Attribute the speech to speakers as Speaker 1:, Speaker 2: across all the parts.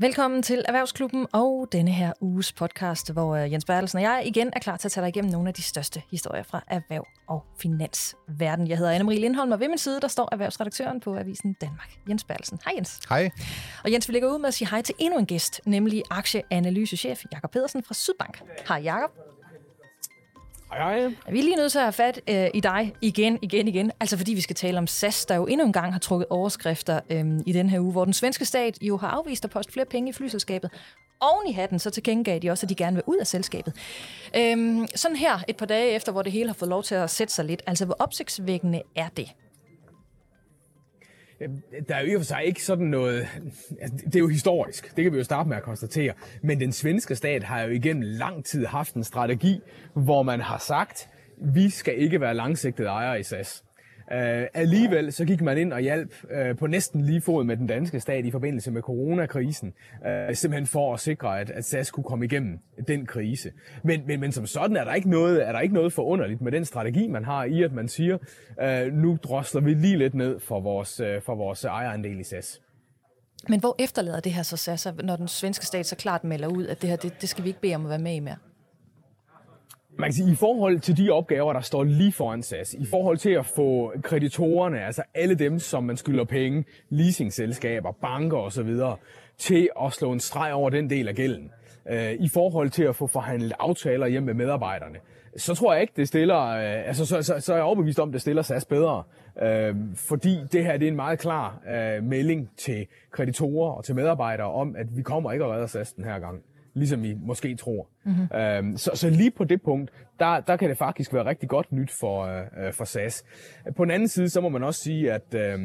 Speaker 1: Velkommen til Erhvervsklubben og denne her uges podcast, hvor øh, Jens Bertelsen og jeg igen er klar til at tage dig igennem nogle af de største historier fra erhverv og finansverden. Jeg hedder Anne-Marie Lindholm, og ved min side der står erhvervsredaktøren på Avisen Danmark, Jens Bertelsen. Hej Jens.
Speaker 2: Hej.
Speaker 1: Og Jens, vi lægger ud med at sige hej til endnu en gæst, nemlig aktieanalysechef Jakob Pedersen fra Sydbank. Hej Jakob.
Speaker 3: Hej, hej.
Speaker 1: Vi er lige nødt til at have fat øh, i dig igen, igen, igen. Altså fordi vi skal tale om SAS, der jo endnu en gang har trukket overskrifter øh, i den her uge, hvor den svenske stat jo har afvist at poste flere penge i flyselskabet. Oven i hatten, så tilkendegav de også, at de gerne vil ud af selskabet. Øhm, sådan her, et par dage efter, hvor det hele har fået lov til at sætte sig lidt. Altså, hvor opsigtsvækkende er det?
Speaker 3: Øhm, der er jo i og for sig ikke sådan noget... Altså, det er jo historisk, det kan vi jo starte med at konstatere. Men den svenske stat har jo igennem lang tid haft en strategi, hvor man har sagt, vi skal ikke være langsigtede ejere i SAS. Uh, alligevel så gik man ind og hjalp øh, på næsten lige fod med den danske stat i forbindelse med coronakrisen, øh, simpelthen for at sikre, at, at SAS kunne komme igennem den krise. Men, men, men som sådan er der, ikke noget, er der ikke noget forunderligt med den strategi, man har i, at man siger, øh, nu drosler vi lige lidt ned for vores, øh, for vores ejerandel i SAS.
Speaker 1: Men hvor efterlader det her så SAS, når den svenske stat så klart melder ud, at det her, det, det skal vi ikke bede om at være med i mere?
Speaker 3: Man kan sige, i forhold til de opgaver, der står lige foran SAS, i forhold til at få kreditorerne, altså alle dem, som man skylder penge, leasingselskaber, banker osv., til at slå en streg over den del af gælden, øh, i forhold til at få forhandlet aftaler hjem med medarbejderne, så tror jeg ikke, det stiller, øh, altså så, så, så er jeg overbevist om, det stiller SAS bedre. Øh, fordi det her det er en meget klar øh, melding til kreditorer og til medarbejdere om, at vi kommer ikke at redde SAS den her gang ligesom I måske tror. Mm-hmm. Øhm, så, så lige på det punkt, der, der kan det faktisk være rigtig godt nyt for, øh, for SAS. På den anden side, så må man også sige, at øh,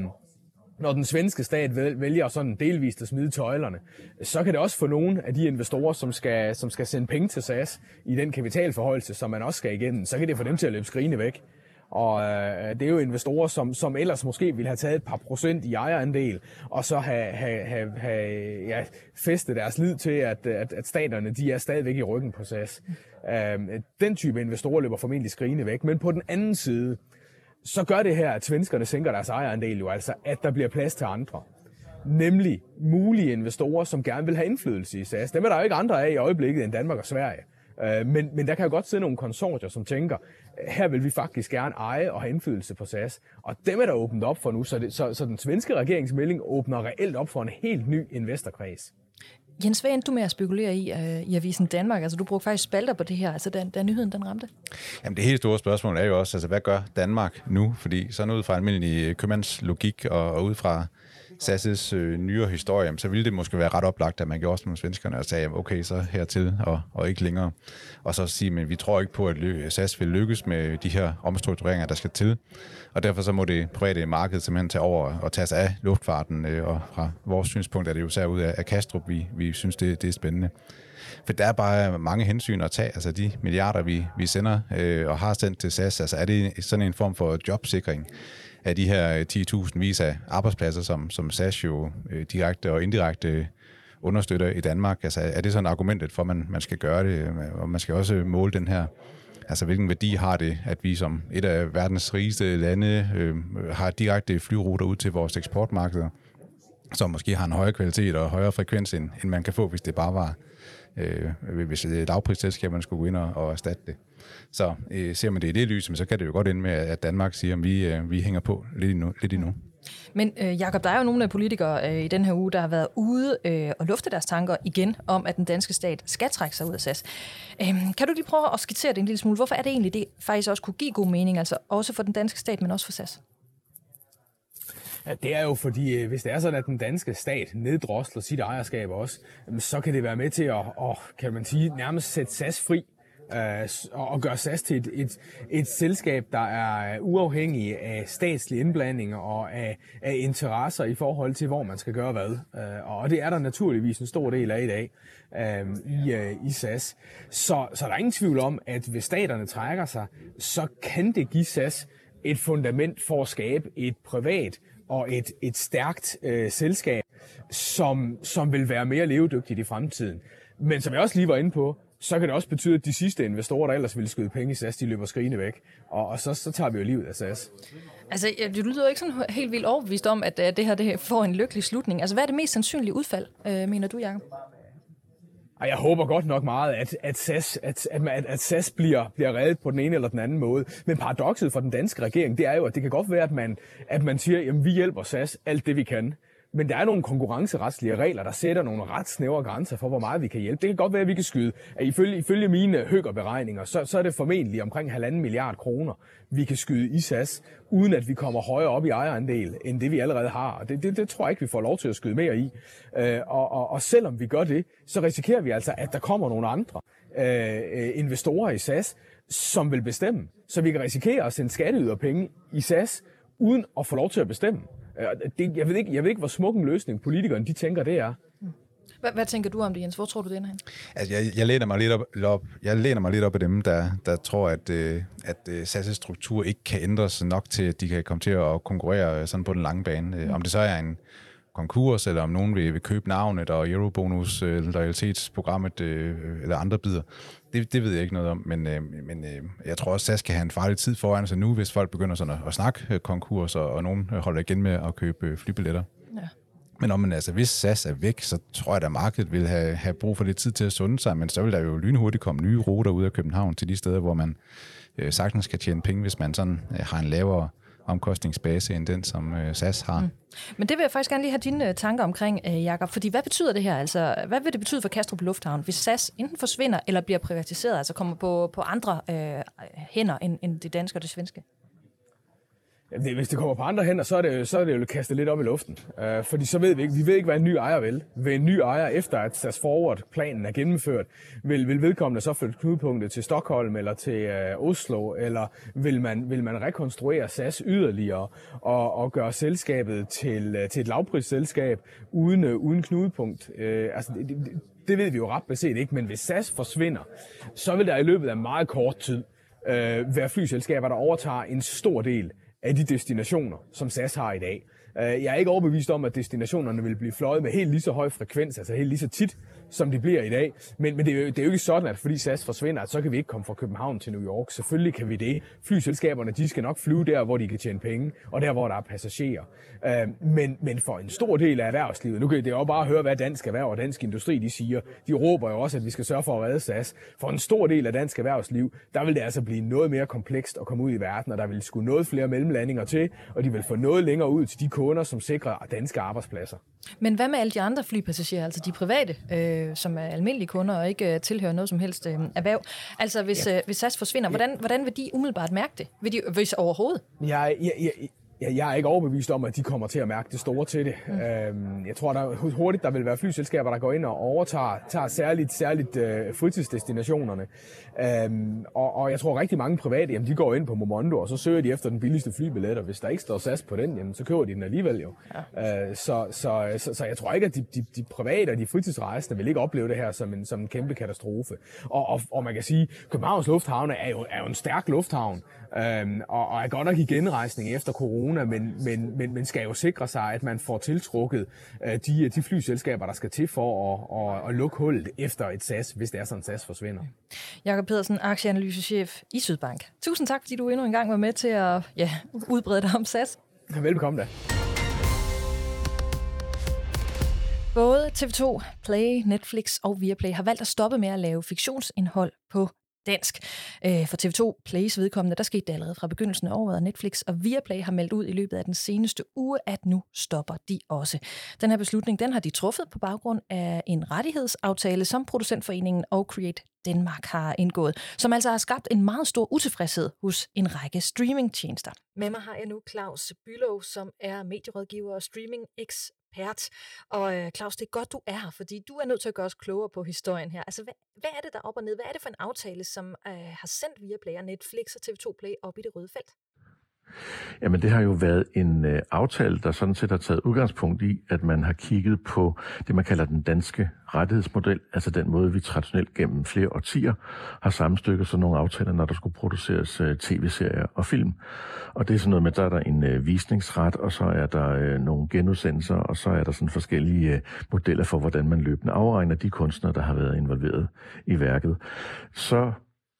Speaker 3: når den svenske stat vælger sådan delvist at smide tøjlerne, så kan det også få nogle af de investorer, som skal, som skal sende penge til SAS i den kapitalforholdelse, som man også skal igennem, så kan det få dem til at løbe skrigende væk. Og øh, det er jo investorer, som, som ellers måske ville have taget et par procent i ejerandel, og så have, have, have, have ja, festet deres lid til, at, at, at staterne de er stadigvæk i ryggen på SAS. Øh, den type investorer løber formentlig skrigende væk. Men på den anden side, så gør det her, at svenskerne sænker deres ejerandel jo altså, at der bliver plads til andre nemlig mulige investorer, som gerne vil have indflydelse i SAS. Dem er der jo ikke andre af i øjeblikket end Danmark og Sverige. Øh, men, men der kan jo godt sidde nogle konsortier, som tænker, her vil vi faktisk gerne eje og have indflydelse på SAS. Og dem er der åbnet op for nu, så, det, så, så den svenske regeringsmelding åbner reelt op for en helt ny investorkreds.
Speaker 1: Jens, hvad endte du med at spekulere i uh, i Avisen Danmark? Altså, du brugte faktisk spalter på det her, altså da, da nyheden den ramte.
Speaker 2: Jamen, det helt store spørgsmål er jo også, altså, hvad gør Danmark nu? Fordi sådan ud fra almindelig købmandslogik og, og ud fra SAS' øh, nyere historie, så ville det måske være ret oplagt, at man gjorde også med svenskerne og sagde, okay, så hertil og, og ikke længere. Og så sige, men vi tror ikke på, at SAS vil lykkes med de her omstruktureringer, der skal til. Og derfor så må det private marked simpelthen tage over og tage sig af luftfarten. Øh, og fra vores synspunkt er det jo særligt ud af, Kastrup, vi, vi synes, det, det er spændende. For der er bare mange hensyn at tage. Altså de milliarder, vi, vi sender øh, og har sendt til SAS, altså er det sådan en form for jobsikring? Af de her 10.000 vis af arbejdspladser, som, som SAS jo øh, direkte og indirekte understøtter i Danmark. Altså, er det sådan argumentet for, at man, man skal gøre det? Og man skal også måle den her Altså, hvilken værdi har det, at vi som et af verdens rigeste lande øh, har direkte flyruter ud til vores eksportmarkeder, som måske har en højere kvalitet og højere frekvens, end, end man kan få, hvis det bare var, øh, hvis et lavprisselskab, man skulle gå ind og, og erstatte det. Så øh, ser man det i det lys, så kan det jo godt ende med, at Danmark siger, at vi, øh, vi hænger på lidt endnu. Lidt endnu.
Speaker 1: Men øh, Jakob, der er jo nogle af politikere øh, i den her uge, der har været ude øh, og lufte deres tanker igen om, at den danske stat skal trække sig ud af SAS. Øh, kan du lige prøve at skitsere det en lille smule? Hvorfor er det egentlig, det faktisk også kunne give god mening, altså også for den danske stat, men også for SAS?
Speaker 3: Ja, det er jo fordi, øh, hvis det er sådan, at den danske stat neddrosler sit ejerskab også, så kan det være med til at, at kan man sige, nærmest sætte SAS fri øh, og gøre SAS til et, et, et selskab, der er øh, uafhængig af statslige indblandinger og af, af interesser i forhold til, hvor man skal gøre hvad. Øh, og det er der naturligvis en stor del af i dag øh, i, øh, i SAS. Så, så der er ingen tvivl om, at hvis staterne trækker sig, så kan det give SAS et fundament for at skabe et privat og et, et stærkt øh, selskab, som, som vil være mere levedygtigt i fremtiden. Men som jeg også lige var inde på, så kan det også betyde, at de sidste investorer, der ellers ville skyde penge i SAS, de løber skrigende væk. Og, og så, så tager vi jo livet af SAS.
Speaker 1: Altså, du lyder jo ikke sådan helt vildt overbevist om, at øh, det her det får en lykkelig slutning. Altså, hvad er det mest sandsynlige udfald, øh, mener du, Jacob?
Speaker 3: Og jeg håber godt nok meget, at, at, SAS, at, at, at SAS bliver, bliver reddet på den ene eller den anden måde. Men paradokset for den danske regering, det er jo, at det kan godt være, at man, at man siger, at vi hjælper SAS alt det, vi kan. Men der er nogle konkurrenceretslige regler, der sætter nogle ret snævre grænser for, hvor meget vi kan hjælpe. Det kan godt være, at vi kan skyde. At ifølge, ifølge mine høgerberegninger, så, så er det formentlig omkring halvanden milliard kroner, vi kan skyde i SAS, uden at vi kommer højere op i ejerandel, end det vi allerede har. Og det, det, det tror jeg ikke, vi får lov til at skyde mere i. Øh, og, og, og selvom vi gør det, så risikerer vi altså, at der kommer nogle andre øh, øh investorer i SAS, som vil bestemme. Så vi kan risikere at sende skatteyderpenge i SAS, uden at få lov til at bestemme. Øh, det, jeg, ved ikke, jeg ved ikke, hvor smuk en løsning politikerne de tænker, det er.
Speaker 1: Hvad, hvad tænker du om det, Jens? Hvor tror du, det ender hen?
Speaker 2: Altså, jeg, jeg, læner mig lidt op, op, jeg læner mig lidt op af dem, der, der tror, at, øh, at øh, SAS' struktur ikke kan ændres nok til, at de kan komme til at konkurrere sådan på den lange bane. Mm. Om det så er en konkurs, eller om nogen vil, vil købe navnet og Eurobonus, loyalitetsprogrammet eller andre bidder. Det, det ved jeg ikke noget om, men, men jeg tror også, SAS kan have en farlig tid foran sig nu, hvis folk begynder sådan at, at snakke konkurs, og, og nogen holder igen med at købe flybilletter. Ja. Men om man altså, hvis SAS er væk, så tror jeg, at markedet vil have, have brug for lidt tid til at sunde sig, men så vil der jo lynhurtigt komme nye ruter ud af København til de steder, hvor man øh, sagtens kan tjene penge, hvis man sådan øh, har en lavere omkostningsbase end den, som øh, SAS har. Mm.
Speaker 1: Men det vil jeg faktisk gerne lige have dine øh, tanker omkring, øh, Jakob. Fordi hvad betyder det her? Altså, hvad vil det betyde for Kastrup Lufthavn, hvis SAS enten forsvinder eller bliver privatiseret, altså kommer på, på andre øh, hænder end, end det danske og det svenske?
Speaker 3: Det, hvis det kommer på andre hænder, så er det, så er det jo kastet lidt op i luften. Uh, fordi så ved vi ikke, vi ved ikke, hvad en ny ejer vil. Vil en ny ejer, efter at SAS Forward-planen er gennemført, vil, vil vedkommende så flytte knudepunktet til Stockholm eller til uh, Oslo, eller vil man, vil man rekonstruere SAS yderligere og, og gøre selskabet til, uh, til et lavprisselskab uden, uh, uden knudepunkt? Uh, altså, det, det, det ved vi jo ret beset ikke, men hvis SAS forsvinder, så vil der i løbet af meget kort tid uh, være flyselskaber, der overtager en stor del af de destinationer, som SAS har i dag. Øh, jeg er ikke overbevist om, at destinationerne vil blive fløjet med helt lige så høj frekvens, altså helt lige så tit, som de bliver i dag. Men, men det, er jo, det er jo ikke sådan, at fordi SAS forsvinder, at så kan vi ikke komme fra København til New York. Selvfølgelig kan vi det. Flyselskaberne, de skal nok flyve der, hvor de kan tjene penge, og der, hvor der er passagerer. Øh, men, men for en stor del af erhvervslivet, nu kan det jo bare høre, hvad dansk erhverv og dansk industri de siger. De råber jo også, at vi skal sørge for at redde SAS. For en stor del af dansk erhvervsliv, der vil det altså blive noget mere komplekst at komme ud i verden, og der vil skulle noget flere mellemlandinger til, og de vil få noget længere ud til de kunder, som sikrer danske arbejdspladser.
Speaker 1: Men hvad med alle de andre flypassagerer, altså de private, øh, som er almindelige kunder og ikke øh, tilhører noget som helst øh, erhverv? Altså hvis, ja. øh, hvis SAS forsvinder, hvordan, hvordan vil de umiddelbart mærke det? Vil de, hvis overhovedet?
Speaker 3: Ja, ja, ja, jeg, jeg er ikke overbevist om, at de kommer til at mærke det store til det. Mm. Øhm, jeg tror, der hurtigt der vil være flyselskaber, der går ind og overtager tager særligt, særligt øh, fritidsdestinationerne. Øhm, og, og jeg tror rigtig mange private, jamen, de går ind på Momondo, og så søger de efter den billigste flybillet, og hvis der ikke står SAS på den, jamen, så køber de den alligevel jo. Ja. Øh, så, så, så, så jeg tror ikke, at de, de, de private og de fritidsrejsende vil ikke opleve det her som en, som en kæmpe katastrofe. Og, og, og man kan sige, Københavns Lufthavn er jo, er jo en stærk lufthavn, øhm, og, og er godt nok i genrejsning efter corona, men, men, men, men skal jo sikre sig, at man får tiltrukket øh, de, de flyselskaber, der skal til for at, at, at lukke hullet efter et SAS, hvis det er sådan, SAS forsvinder.
Speaker 1: Jakob Pedersen, aktieanalysechef i Sydbank. Tusind tak, fordi du endnu en gang var med til at ja, udbrede dig om SAS.
Speaker 3: Velkommen da.
Speaker 1: Både TV2, Play, Netflix og Viaplay har valgt at stoppe med at lave fiktionsindhold på dansk. Øh, for TV2 Plays vedkommende, der skete det allerede fra begyndelsen af året, og Netflix og Viaplay har meldt ud i løbet af den seneste uge, at nu stopper de også. Den her beslutning, den har de truffet på baggrund af en rettighedsaftale, som Producentforeningen og Create Danmark har indgået, som altså har skabt en meget stor utilfredshed hos en række streamingtjenester. Med mig har jeg nu Claus Bylov, som er medierådgiver og streaming ekspert. Og øh, Claus, det er godt, du er her, fordi du er nødt til at gøre os klogere på historien her. Altså, hvad, hvad er det, der er op og ned? Hvad er det for en aftale, som øh, har sendt via Play og Netflix og TV2 Play op i det røde felt?
Speaker 4: Jamen det har jo været en øh, aftale, der sådan set har taget udgangspunkt i, at man har kigget på det, man kalder den danske rettighedsmodel, altså den måde, vi traditionelt gennem flere årtier har sammenstykket sådan nogle aftaler, når der skulle produceres øh, tv-serier og film. Og det er sådan noget med, der er der en øh, visningsret, og så er der øh, nogle genudsendelser, og så er der sådan forskellige øh, modeller for, hvordan man løbende afregner de kunstnere, der har været involveret i værket. Så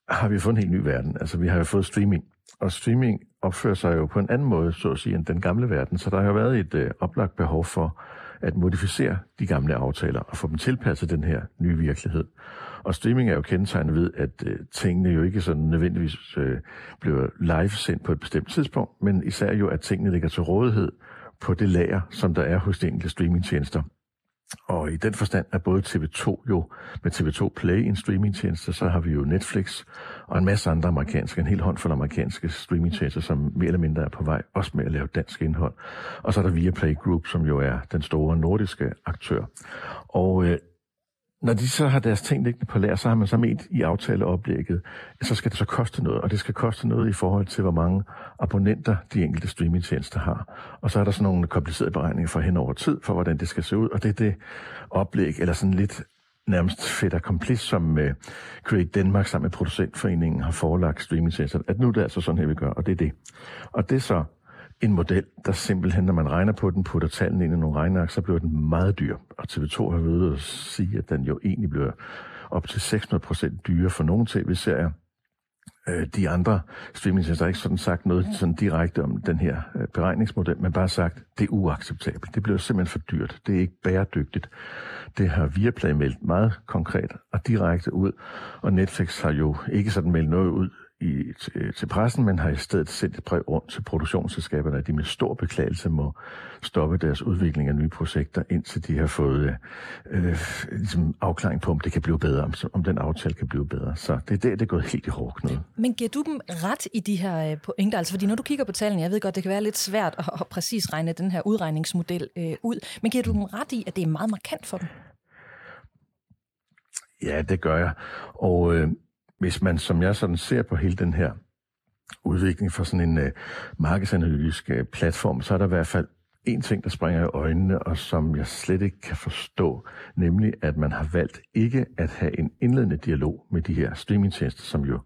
Speaker 4: har vi fået en helt ny verden. Altså vi har jo fået streaming, og streaming opfører sig jo på en anden måde, så at sige, end den gamle verden. Så der har jo været et øh, oplagt behov for at modificere de gamle aftaler og få dem tilpasset den her nye virkelighed. Og streaming er jo kendetegnet ved, at øh, tingene jo ikke sådan nødvendigvis øh, bliver live sendt på et bestemt tidspunkt, men især jo, at tingene ligger til rådighed på det lager, som der er hos de enkelte streamingtjenester. Og i den forstand er både TV2 jo med TV2 Play en streamingtjeneste, så har vi jo Netflix og en masse andre amerikanske, en hel håndfuld amerikanske streamingtjenester, som mere eller mindre er på vej, også med at lave dansk indhold. Og så er der Viaplay Group, som jo er den store nordiske aktør. Og øh, når de så har deres ting liggende på lager, så har man så ment i aftaleoplægget, så skal det så koste noget, og det skal koste noget i forhold til, hvor mange abonnenter de enkelte streamingtjenester har. Og så er der sådan nogle komplicerede beregninger for hen over tid, for hvordan det skal se ud, og det er det oplæg, eller sådan lidt nærmest fedt og komplis, som uh, Create Denmark sammen med producentforeningen har forelagt streamingtjenester, at nu er det altså sådan her, vi gør, og det er det. Og det er så en model, der simpelthen, når man regner på den, putter tallene ind i nogle regneark, så bliver den meget dyr. Og TV2 har ved at sige, at den jo egentlig bliver op til 600 procent dyrere for nogle tv-serier. Øh, de andre streamingtjenester har ikke sådan sagt noget sådan direkte om den her øh, beregningsmodel, men bare sagt, det er uacceptabelt. Det bliver simpelthen for dyrt. Det er ikke bæredygtigt. Det har Viaplay meldt meget konkret og direkte ud, og Netflix har jo ikke sådan meldt noget ud i, til, til pressen, men har i stedet sendt et brev rundt til produktionsselskaberne, at de med stor beklagelse må stoppe deres udvikling af nye projekter, indtil de har fået øh, ligesom afklaring på, om det kan blive bedre, om, om den aftale kan blive bedre. Så det er der, det er gået helt i hårdknud.
Speaker 1: Men giver du dem ret i de her øh, pointer? Altså, fordi når du kigger på tallene, jeg ved godt, det kan være lidt svært at, at præcis regne den her udregningsmodel øh, ud, men giver du dem ret i, at det er meget markant for dem?
Speaker 4: Ja, det gør jeg. Og øh, hvis man, som jeg sådan ser på hele den her udvikling for sådan en øh, markedsanalytisk øh, platform, så er der i hvert fald en ting, der springer i øjnene, og som jeg slet ikke kan forstå, nemlig at man har valgt ikke at have en indledende dialog med de her streamingtjenester, som jo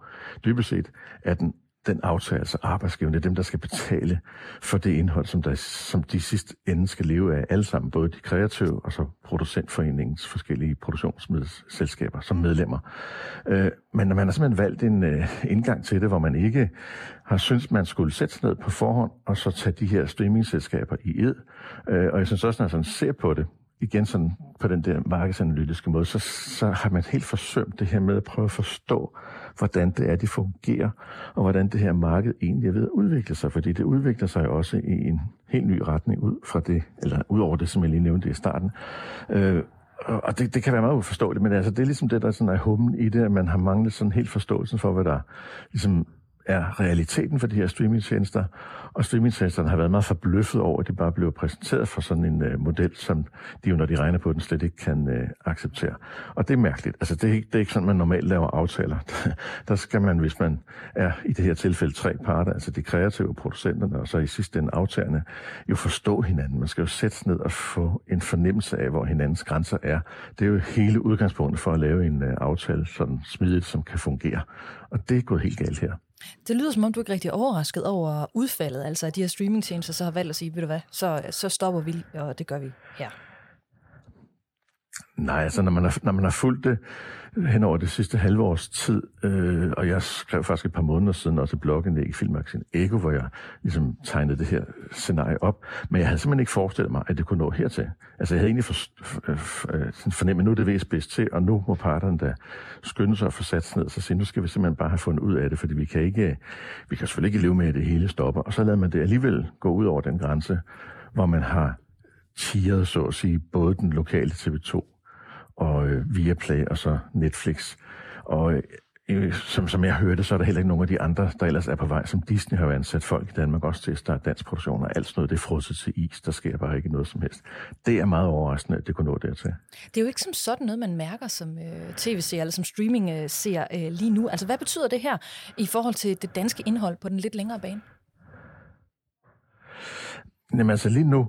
Speaker 4: dybest set er den den aftale, altså arbejdsgiverne, det er dem, der skal betale for det indhold, som, der, som de sidste ende skal leve af, alle sammen, både de kreative og så producentforeningens forskellige produktionsselskaber som medlemmer. Øh, men man har simpelthen valgt en øh, indgang til det, hvor man ikke har syntes, man skulle sætte sig ned på forhånd, og så tage de her streamingselskaber i ed. Øh, og jeg synes også, når jeg sådan ser på det, igen sådan på den der markedsanalytiske måde, så, så har man helt forsømt det her med at prøve at forstå, hvordan det er, de fungerer, og hvordan det her marked egentlig er ved at udvikle sig, fordi det udvikler sig også i en helt ny retning ud fra det, eller ud over det, som jeg lige nævnte i starten. Øh, og det, det kan være meget uforståeligt, men altså, det er ligesom det, der sådan er hummen i det, at man har manglet sådan helt forståelsen for, hvad der ligesom er realiteten for de her streamingtjenester, og streamingtjenesterne har været meget forbløffet over, at de bare blev præsenteret for sådan en øh, model, som de jo, når de regner på den, slet ikke kan øh, acceptere. Og det er mærkeligt. Altså, det er, ikke, det er ikke sådan, man normalt laver aftaler. Der skal man, hvis man er i det her tilfælde tre parter, altså de kreative producenterne, og så i sidste ende aftagerne, jo forstå hinanden. Man skal jo sætte sig ned og få en fornemmelse af, hvor hinandens grænser er. Det er jo hele udgangspunktet for at lave en øh, aftale sådan smidigt, som kan fungere. Og det er gået helt galt her.
Speaker 1: Det lyder som om, du ikke er rigtig overrasket over udfaldet, altså at de her streamingtjenester så har valgt at sige, ved du hvad, så, så stopper vi, og det gør vi her.
Speaker 4: Nej, altså når man har, når man har fulgt det hen over det sidste halve års tid, øh, og jeg skrev faktisk et par måneder siden også et blogindlæg i Filmmagasin Ego, hvor jeg ligesom tegnede det her scenarie op, men jeg havde simpelthen ikke forestillet mig, at det kunne nå hertil. Altså jeg havde egentlig for, for, for, fornemmet, at nu er det væs til, og nu må parterne da skynde sig at få sat ned, så sige, nu skal vi simpelthen bare have fundet ud af det, fordi vi kan ikke, vi kan selvfølgelig ikke leve med, at det hele stopper. Og så lader man det alligevel gå ud over den grænse, hvor man har tiret, så at sige, både den lokale TV2 og øh, Viaplay og så Netflix. Og øh, som, som jeg hørte, så er der heller ikke nogen af de andre, der ellers er på vej, som Disney har ansat folk i Danmark også til at starte dansk produktion, og alt sådan noget, det er frosset til is, der sker bare ikke noget som helst. Det er meget overraskende, at det kunne nå dertil.
Speaker 1: Det er jo ikke som sådan noget, man mærker som øh, tv-seer eller som streaming-seer øh, lige nu. Altså, hvad betyder det her i forhold til det danske indhold på den lidt længere bane?
Speaker 4: Jamen altså lige nu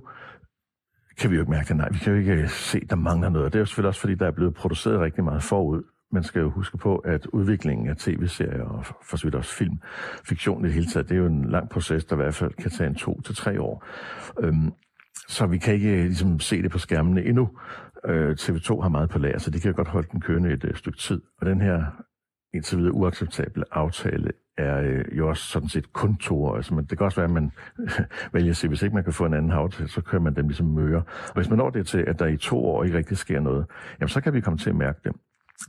Speaker 4: kan vi jo ikke mærke det. Nej, vi kan jo ikke øh, se, at der mangler noget. Det er jo selvfølgelig også, fordi der er blevet produceret rigtig meget forud. Man skal jo huske på, at udviklingen af tv-serier og for så vidt også film, fiktion i det hele taget, det er jo en lang proces, der i hvert fald kan tage en to til tre år. Øhm, så vi kan ikke øh, ligesom, se det på skærmene endnu. Øh, TV2 har meget på lager, så det kan godt holde den kørende et øh, stykke tid. Og den her indtil videre uacceptable aftale er øh, jo også sådan set kun to år. Altså, men det kan også være, at man vælger at sige, hvis ikke man kan få en anden aftale, så kører man dem ligesom møre. Og hvis man når det til, at der i to år ikke rigtig sker noget, jamen så kan vi komme til at mærke det.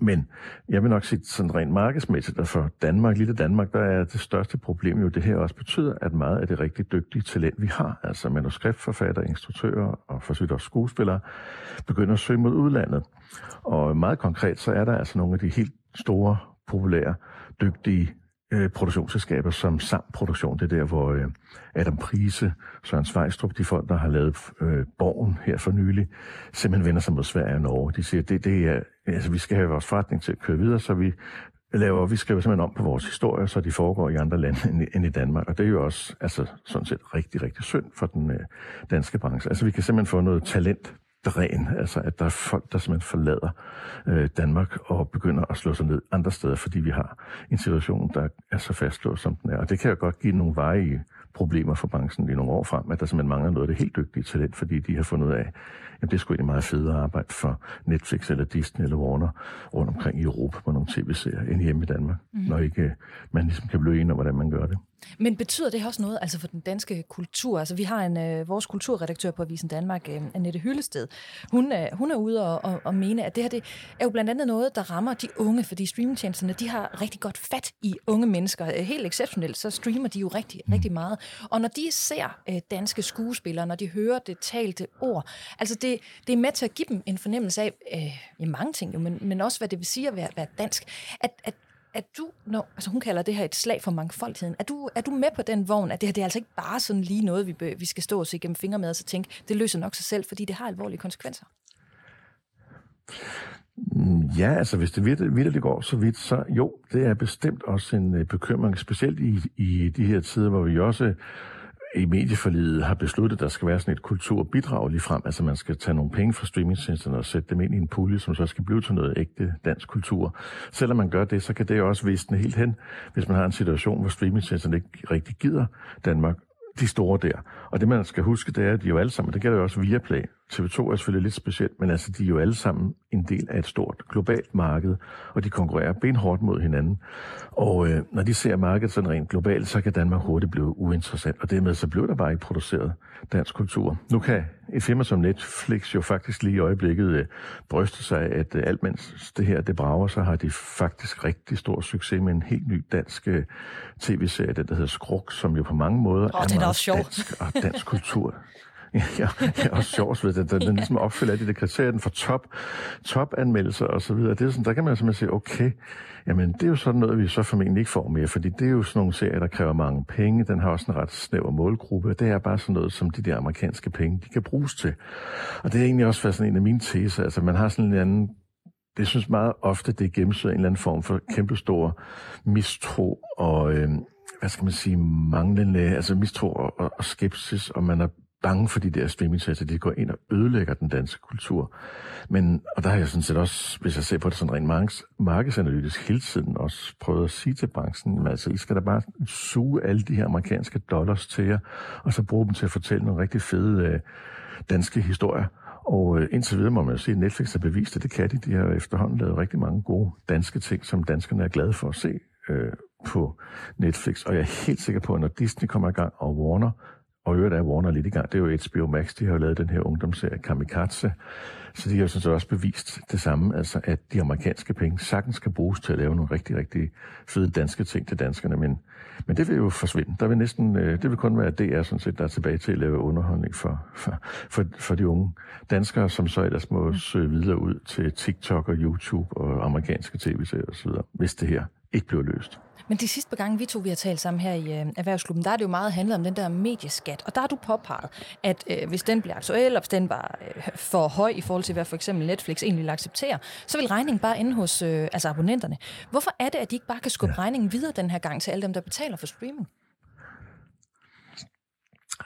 Speaker 4: Men jeg vil nok sige sådan rent markedsmæssigt, at for Danmark, lille Danmark, der er det største problem jo, det her også betyder, at meget af det rigtig dygtige talent, vi har, altså manuskriptforfattere, instruktører og for også skuespillere, begynder at søge mod udlandet. Og meget konkret, så er der altså nogle af de helt store, populære, dygtige øh, produktionsselskaber som Sam Produktion. Det er der, hvor øh, Adam Prise, Søren Svejstrup, de folk, der har lavet øh, Borgen her for nylig, simpelthen vender sig mod Sverige og Norge. De siger, det, det er, altså, vi skal have vores forretning til at køre videre, så vi laver, vi skriver simpelthen om på vores historie, så de foregår i andre lande end, end i Danmark. Og det er jo også altså, sådan set rigtig, rigtig synd for den øh, danske branche. Altså vi kan simpelthen få noget talent dræn, altså at der er folk, der simpelthen forlader øh, Danmark og begynder at slå sig ned andre steder, fordi vi har en situation, der er så fastlåst, som den er. Og det kan jo godt give nogle veje problemer for branchen i nogle år frem, at der simpelthen mangler noget af det helt dygtige talent, fordi de har fundet ud af, at det skulle egentlig meget federe arbejde for Netflix eller Disney eller Warner rundt omkring i Europa på nogle tv-serier end hjemme i Danmark, mm. når ikke man ligesom kan blive enige om, hvordan man gør det.
Speaker 1: Men betyder det også noget altså for den danske kultur? Altså vi har en øh, vores kulturredaktør på Avisen Danmark, øh, Annette Hyllested. Hun, øh, hun er ude og, og, og mene, at det her det er jo blandt andet noget, der rammer de unge, fordi streamingtjenesterne de har rigtig godt fat i unge mennesker. Øh, helt exceptionelt, så streamer de jo rigtig, mm. rigtig meget. Og når de ser øh, danske skuespillere, når de hører det talte ord, altså det, det er med til at give dem en fornemmelse af øh, mange ting, jo, men, men også hvad det vil sige at være, være dansk. At, at er du, når, altså hun kalder det her et slag for mangfoldigheden, er du, er du med på den vogn, at det her det er altså ikke bare sådan lige noget, vi, vi skal stå og se gennem fingre med, og så tænke, det løser nok sig selv, fordi det har alvorlige konsekvenser?
Speaker 4: Mm, ja, altså hvis det virkelig, går så vidt, så jo, det er bestemt også en øh, bekymring, specielt i, i de her tider, hvor vi også i medieforliget har besluttet, at der skal være sådan et kulturbidrag lige frem. Altså man skal tage nogle penge fra streamingtjenesterne og sætte dem ind i en pulje, som så skal blive til noget ægte dansk kultur. Selvom man gør det, så kan det også visne helt hen, hvis man har en situation, hvor streamingtjenesterne ikke rigtig gider Danmark de store der. Og det, man skal huske, det er, at de jo alle sammen, det gælder jo også Viaplay, TV2 er selvfølgelig lidt specielt, men altså, de er jo alle sammen en del af et stort globalt marked, og de konkurrerer benhårdt mod hinanden. Og øh, når de ser markedet sådan rent globalt, så kan Danmark hurtigt blive uinteressant, og dermed så bliver der bare ikke produceret dansk kultur. Nu kan et firma som Netflix jo faktisk lige i øjeblikket øh, bryste sig, at øh, alt mens det her det brager, så har de faktisk rigtig stor succes med en helt ny dansk øh, tv-serie, der hedder Skruk, som jo på mange måder oh, er, er meget dansk og dansk kultur. ja, ja, også sjovt ved det. Den, den ligesom opfylder alle de kriterier, den får top, topanmeldelser og så videre. Det er sådan, der kan man simpelthen sige, okay, jamen det er jo sådan noget, vi så formentlig ikke får mere, fordi det er jo sådan nogle serier, der kræver mange penge. Den har også en ret snæver målgruppe. Det er bare sådan noget, som de der amerikanske penge, de kan bruges til. Og det er egentlig også været sådan en af mine teser. Altså man har sådan en anden det synes meget ofte, det er gennemsyret en eller anden form for kæmpestor mistro og, øh, hvad skal man sige, manglende, altså mistro og, og, og skepsis, og man er bange for de der streamingtjenester, de går ind og ødelægger den danske kultur. Men, og der har jeg sådan set også, hvis jeg ser på det sådan rent marks, markedsanalytisk hele tiden, også prøvet at sige til branchen, at altså, I skal da bare suge alle de her amerikanske dollars til jer, og så bruge dem til at fortælle nogle rigtig fede øh, danske historier. Og øh, indtil videre må man jo sige, at Netflix har bevist, at det kan de. De har efterhånden lavet rigtig mange gode danske ting, som danskerne er glade for at se øh, på Netflix. Og jeg er helt sikker på, at når Disney kommer i gang, og Warner og øvrigt er Warner lidt i gang. Det er jo HBO Max, de har jo lavet den her ungdomsserie Kamikaze. Så de har jo sådan set også bevist det samme, altså at de amerikanske penge sagtens kan bruges til at lave nogle rigtig, rigtig fede danske ting til danskerne. Men, men det vil jo forsvinde. Der vil næsten, øh, det vil kun være DR, sådan set, der er tilbage til at lave underholdning for, for, for, for de unge danskere, som så ellers må søge videre ud til TikTok og YouTube og amerikanske tv-serier osv., hvis det her ikke bliver løst.
Speaker 1: Men de sidste par gange, vi to vi har talt sammen her i øh, Erhvervsklubben, der er det jo meget handlet om den der medieskat. Og der har du påpeget, at øh, hvis den bliver aktuel, og hvis den var øh, for høj i forhold til, hvad for eksempel Netflix egentlig vil acceptere, så vil regningen bare ende hos øh, altså abonnenterne. Hvorfor er det, at de ikke bare kan skubbe ja. regningen videre den her gang til alle dem, der betaler for streaming?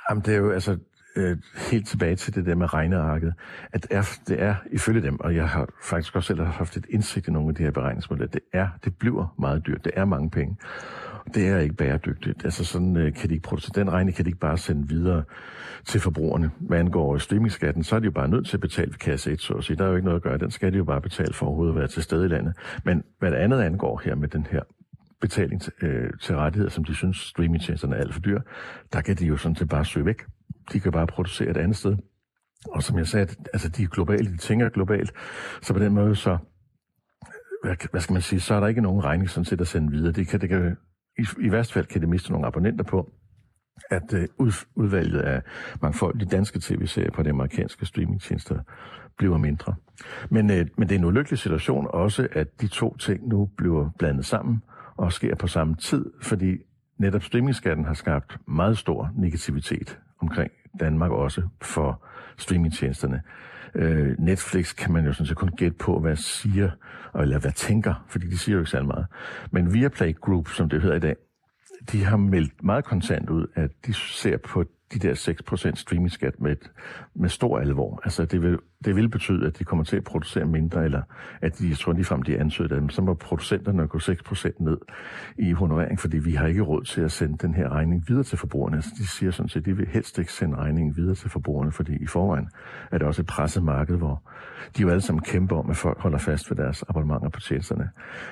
Speaker 4: Jamen, det er jo, altså, øh, helt tilbage til det der med regnearket, at det er, det er ifølge dem, og jeg har faktisk også selv haft et indsigt i nogle af de her beregningsmodeller, det er, det bliver meget dyrt, det er mange penge. Det er ikke bæredygtigt. Altså sådan øh, kan de ikke producere. Den regning kan de ikke bare sende videre til forbrugerne. Hvad angår streamingskatten, så er de jo bare nødt til at betale ved kasse 1, så at sige. Der er jo ikke noget at gøre. Den skal de jo bare betale for overhovedet at være til stede i landet. Men hvad det andet angår her med den her betaling til, øh, til rettigheder, som de synes streamingtjenesterne er alt for dyr, der kan de jo sådan set bare søge væk. De kan bare producere et andet sted. Og som jeg sagde, altså de er globale, de tænker globalt, så på den måde så, hvad, hvad skal man sige, så er der ikke nogen regning sådan set at sende videre. Det kan, det kan, i, i værste fald kan det miste nogle abonnenter på, at øh, ud, udvalget af mangfoldige danske tv-serier på de amerikanske streamingtjenester bliver mindre. Men, øh, men det er en ulykkelig situation også, at de to ting nu bliver blandet sammen og sker på samme tid, fordi netop streamingskatten har skabt meget stor negativitet omkring Danmark også for streamingtjenesterne. Øh, Netflix kan man jo sådan set kun gætte på, hvad siger, eller hvad tænker, fordi de siger jo ikke særlig meget. Men Viaplay Group, som det hedder i dag, de har meldt meget konstant ud, at de ser på de der 6% streamingskat med, med stor alvor. Altså det vil, det vil betyde, at de kommer til at producere mindre, eller at de, jeg tror ligefrem, de ansøgte dem, så må producenterne gå 6% ned i honorering, fordi vi har ikke råd til at sende den her regning videre til forbrugerne. Altså de siger sådan set, at de vil helst ikke sende regningen videre til forbrugerne, fordi i forvejen er det også et presset marked, hvor de jo alle sammen kæmper om, at folk holder fast ved deres abonnementer på tjenesterne.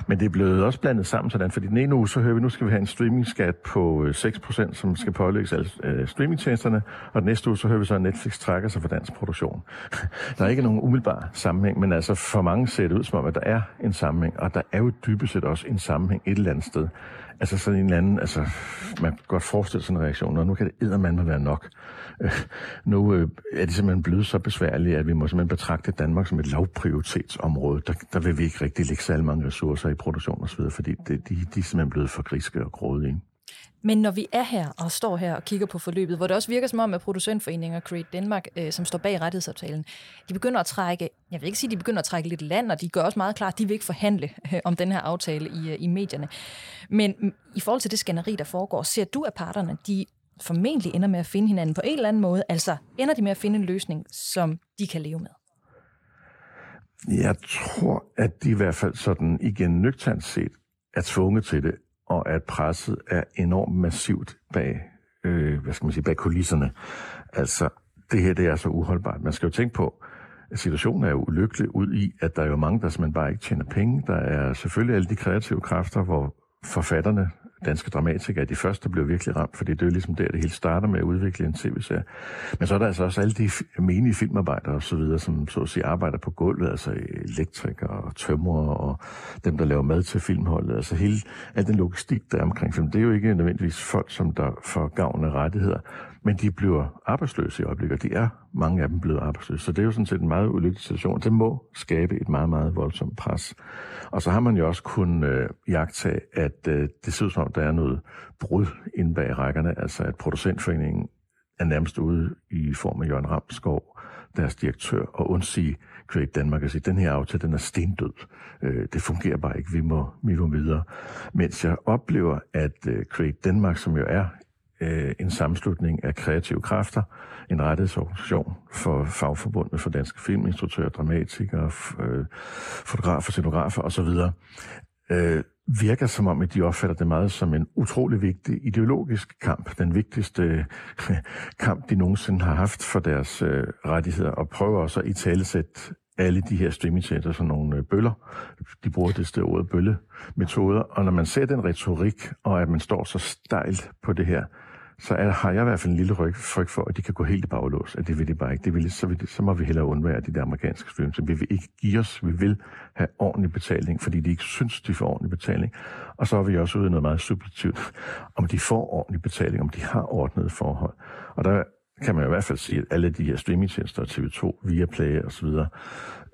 Speaker 4: Men det er blevet også blandet sammen sådan, fordi den ene uge, så hører vi, nu skal vi have en streamingskat på øh, 6%, som skal pålægges alle øh, streaming streamingtjenesterne, og den næste uge, så hører vi så, at Netflix trækker sig for dansk produktion. der er ikke nogen umiddelbar sammenhæng, men altså for mange ser det ud som om, at der er en sammenhæng, og der er jo dybest set også en sammenhæng et eller andet sted. Altså sådan en eller anden, altså man kan godt forestille sig en reaktion, og nu kan det eddermame være nok. Øh, nu øh, er det simpelthen blevet så besværligt, at vi må simpelthen betragte Danmark som et lavprioritetsområde. Der, der vil vi ikke rigtig lægge så mange ressourcer i produktion osv., fordi det, de, de er simpelthen blevet for griske og grådige.
Speaker 1: Men når vi er her og står her og kigger på forløbet, hvor det også virker som om, at producentforeninger Create Danmark, øh, som står bag rettighedsaftalen, de begynder at trække, jeg vil ikke sige, de begynder at trække lidt land, og de gør også meget klart, at de vil ikke forhandle øh, om den her aftale i, øh, i medierne. Men i forhold til det skænderi, der foregår, ser du, at parterne, de formentlig ender med at finde hinanden på en eller anden måde, altså ender de med at finde en løsning, som de kan leve med?
Speaker 4: Jeg tror, at de i hvert fald sådan igen nøgternt set er tvunget til det og at presset er enormt massivt bag, øh, hvad skal man sige, bag kulisserne. Altså, det her det er så uholdbart. Man skal jo tænke på, at situationen er jo ulykkelig ud i, at der er jo mange, der simpelthen bare ikke tjener penge. Der er selvfølgelig alle de kreative kræfter, hvor forfatterne, danske dramatikere er de første, der bliver virkelig ramt, fordi det er jo ligesom der, det hele starter med at udvikle en tv-serie. Men så er der altså også alle de menige filmarbejdere og så videre, som så at sige arbejder på gulvet, altså elektrikere og tømrere og dem, der laver mad til filmholdet. Altså hele, al den logistik, der er omkring film, det er jo ikke nødvendigvis folk, som der får gavn af rettigheder, men de bliver arbejdsløse i øjeblikket, de er mange af dem blevet arbejdsløse. Så det er jo sådan set en meget ulykkelig situation. Det må skabe et meget, meget voldsomt pres. Og så har man jo også kun øh, jagtage, at øh, det ser ud som om, der er noget brud inde bag rækkerne, altså at producentforeningen er nærmest ude i form af Jørgen Ramskov, deres direktør, og undsige Create Danmark og sige, den her aftale, den er stendød. Øh, det fungerer bare ikke, vi må, vi må videre. Mens jeg oplever, at øh, Create Danmark, som jo er øh, en sammenslutning af kreative kræfter, en rettighedsorganisation for fagforbundet for danske filminstruktører, dramatikere, øh, fotografer, scenografer osv., øh, virker som om, at de opfatter det meget som en utrolig vigtig ideologisk kamp. Den vigtigste øh, kamp, de nogensinde har haft for deres øh, rettigheder, og prøver også at i talesætte alle de her streamingtjenester som nogle øh, bøller. De bruger det sted ordet bøllemetoder. Og når man ser den retorik, og at man står så stejlt på det her, så er, har jeg i hvert fald en lille ryg, frygt for, at de kan gå helt i baglås. At det vil de bare ikke. Det vil, så, vil de, så må vi hellere undvære de der amerikanske streams. Vi vil ikke give os. Vi vil have ordentlig betaling, fordi de ikke synes, de får ordentlig betaling. Og så er vi også ude i noget meget subjektivt. Om de får ordentlig betaling, om de har ordnet forhold. Og der kan man i hvert fald sige, at alle de her streamingtjenester, TV2, Viaplay og så videre,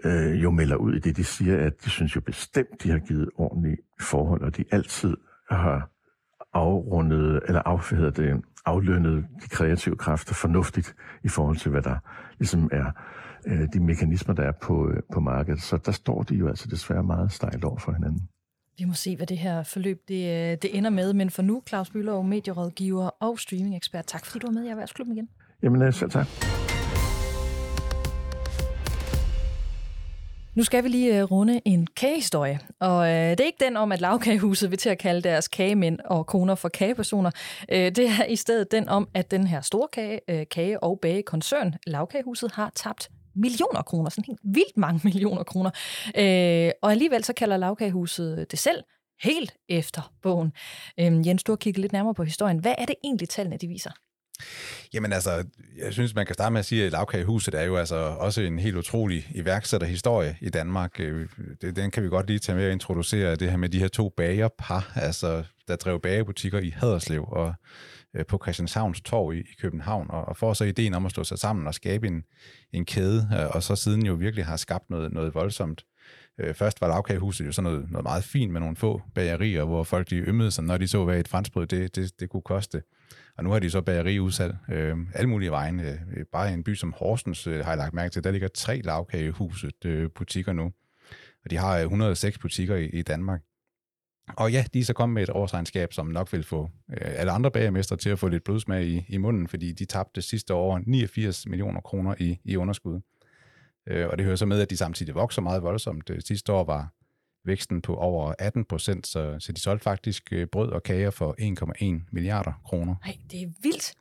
Speaker 4: øh, jo melder ud i det, de siger, at de synes jo bestemt, de har givet ordentlige forhold, og de altid har afrundet, eller af, det, aflønnet de kreative kræfter fornuftigt i forhold til, hvad der ligesom er øh, de mekanismer, der er på, øh, på markedet. Så der står de jo altså desværre meget stejlt over for hinanden.
Speaker 1: Vi må se, hvad det her forløb det, øh, det ender med. Men for nu, Claus Bøller, medierådgiver og streaming-ekspert, tak fordi du var med i Erhvervsklubben igen.
Speaker 4: Jamen, selv tak.
Speaker 1: Nu skal vi lige øh, runde en kagehistorie, og øh, det er ikke den om, at lavkagehuset vil til at kalde deres kagemænd og koner for kagepersoner. Øh, det er i stedet den om, at den her store kage, øh, kage- og bagekoncern, lavkagehuset, har tabt millioner kroner, sådan helt vildt mange millioner kroner. Øh, og alligevel så kalder lavkagehuset øh, det selv helt efter bogen. Øh, Jens, du har kigget lidt nærmere på historien. Hvad er det egentlig, tallene de viser?
Speaker 2: Jamen altså, jeg synes, man kan starte med at sige, at Lavkagehuset er jo altså også en helt utrolig iværksætterhistorie i Danmark. Øh, den kan vi godt lige tage med at introducere, det her med de her to bagerpar, altså der drev bagebutikker i Haderslev og øh, på Christianshavns Torv i, København, og, og får så ideen om at slå sig sammen og skabe en, en kæde, øh, og så siden jo virkelig har skabt noget, noget voldsomt. Først var lavkagehuset jo sådan noget, noget meget fint med nogle få bagerier, hvor folk de ymmede sig, når de så, hvad et franskbrød det, det, det kunne koste. Og nu har de så bageriudsalg øh, alle mulige vejen. Øh, bare i en by som Horsens øh, har jeg lagt mærke til, der ligger tre lavkagehuset øh, butikker nu. Og de har øh, 106 butikker i, i Danmark. Og ja, de er så kommet med et årsregnskab, som nok vil få øh, alle andre bagermestre til at få lidt blodsmag i, i munden, fordi de tabte sidste år 89 millioner kroner i, i underskud. Øh, og det hører så med, at de samtidig vokser meget voldsomt. Øh, sidste år var væksten på over 18 procent, så, så de solgte faktisk øh, brød og kager for 1,1 milliarder kroner.
Speaker 1: Nej, det er vildt.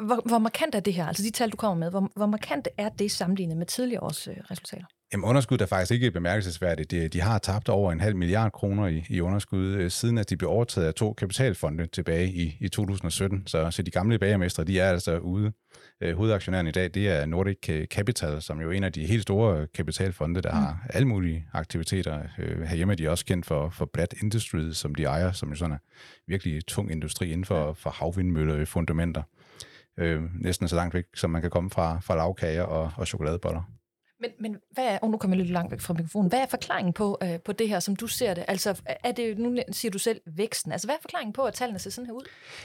Speaker 1: Hvor, hvor markant er det her? Altså de tal, du kommer med, hvor, hvor markant er det sammenlignet med tidligere års øh, resultater?
Speaker 2: Jamen underskud er faktisk ikke bemærkelsesværdigt. De, de har tabt over en halv milliard kroner i, i underskud, øh, siden at de blev overtaget af to kapitalfonde tilbage i, i 2017. Så, så de gamle bagermestre, de er altså ude. Øh, hovedaktionæren i dag, det er Nordic Capital, som jo er en af de helt store kapitalfonde, der mm. har alle mulige aktiviteter. Øh, herhjemme er de også kendt for, for Blad Industries, som de ejer, som jo sådan er virkelig tung industri inden for, for havvindmøller fundamenter. Øh, næsten så langt væk, som man kan komme fra, fra lavkager og, og chokoladeboller.
Speaker 1: Men, men hvad er, og nu kommer jeg lidt langt væk fra mikrofonen, hvad er forklaringen på, øh, på det her, som du ser det? Altså, er det, nu siger du selv væksten, altså hvad er forklaringen på, at tallene ser sådan her ud?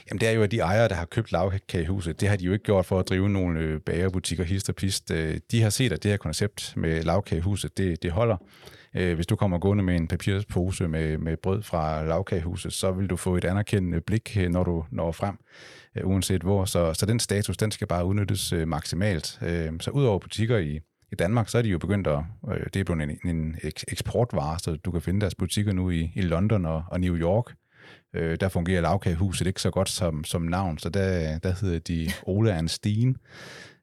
Speaker 2: Jamen det er jo, at de ejere, der har købt lavkagehuset, det har de jo ikke gjort for at drive nogle øh, bagerbutikker hist og pist. Øh, de har set, at det her koncept med lavkagehuset, det, det holder. Øh, hvis du kommer gående med en papirspose med, med brød fra lavkagehuset, så vil du få et anerkendende blik, når du når frem uanset hvor. Så, så den status, den skal bare udnyttes maksimalt. Så udover butikker i i Danmark, så er de jo begyndt at, øh, det er blevet en, en eksportvare, så du kan finde deres butikker nu i, i London og, og New York. Øh, der fungerer lavkagehuset ikke så godt som, som navn, så der, der hedder de Ole and Steen,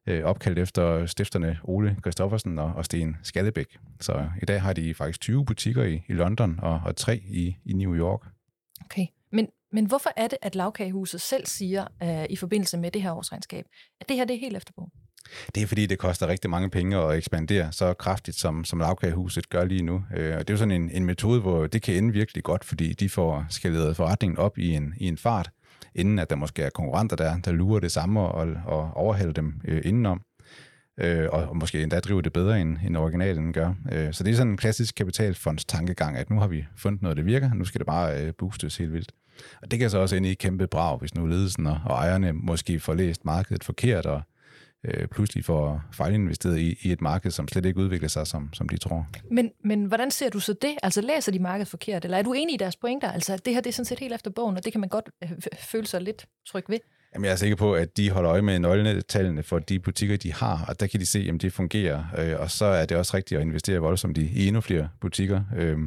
Speaker 2: øh, opkaldt efter stifterne Ole Kristoffersen og, og Sten Skallebæk. Så i dag har de faktisk 20 butikker i, i London og, og tre i, i New York.
Speaker 1: Okay, men, hvorfor er det, at lavkagehuset selv siger øh, i forbindelse med det her årsregnskab, at det her det er helt efter bogen?
Speaker 2: Det er fordi, det koster rigtig mange penge at ekspandere så kraftigt, som, som lavkagehuset gør lige nu. Øh, og det er jo sådan en, en metode, hvor det kan ende virkelig godt, fordi de får skaleret forretningen op i en, i en fart, inden at der måske er konkurrenter, der, der lurer det samme og, og overhælder dem øh, indenom. Øh, og, og måske endda driver det bedre, end, end originalen gør. Øh, så det er sådan en klassisk kapitalfonds tankegang, at nu har vi fundet noget, der virker, nu skal det bare øh, boostes helt vildt. Og det kan så også ende i kæmpe brag, hvis nu ledelsen og, og ejerne måske får læst markedet forkert, og øh, pludselig får fejlinvesteret i, i et marked, som slet ikke udvikler sig, som, som de tror.
Speaker 1: Men, men hvordan ser du så det? Altså læser de markedet forkert, eller er du enig i deres pointer? Altså det her det er sådan set helt efter bogen, og det kan man godt øh, føle sig lidt tryg ved.
Speaker 2: Jamen, jeg er sikker på, at de holder øje med nøgletallene for de butikker, de har, og der kan de se, om det fungerer. Øh, og så er det også rigtigt at investere voldsomt i endnu flere butikker. Øh,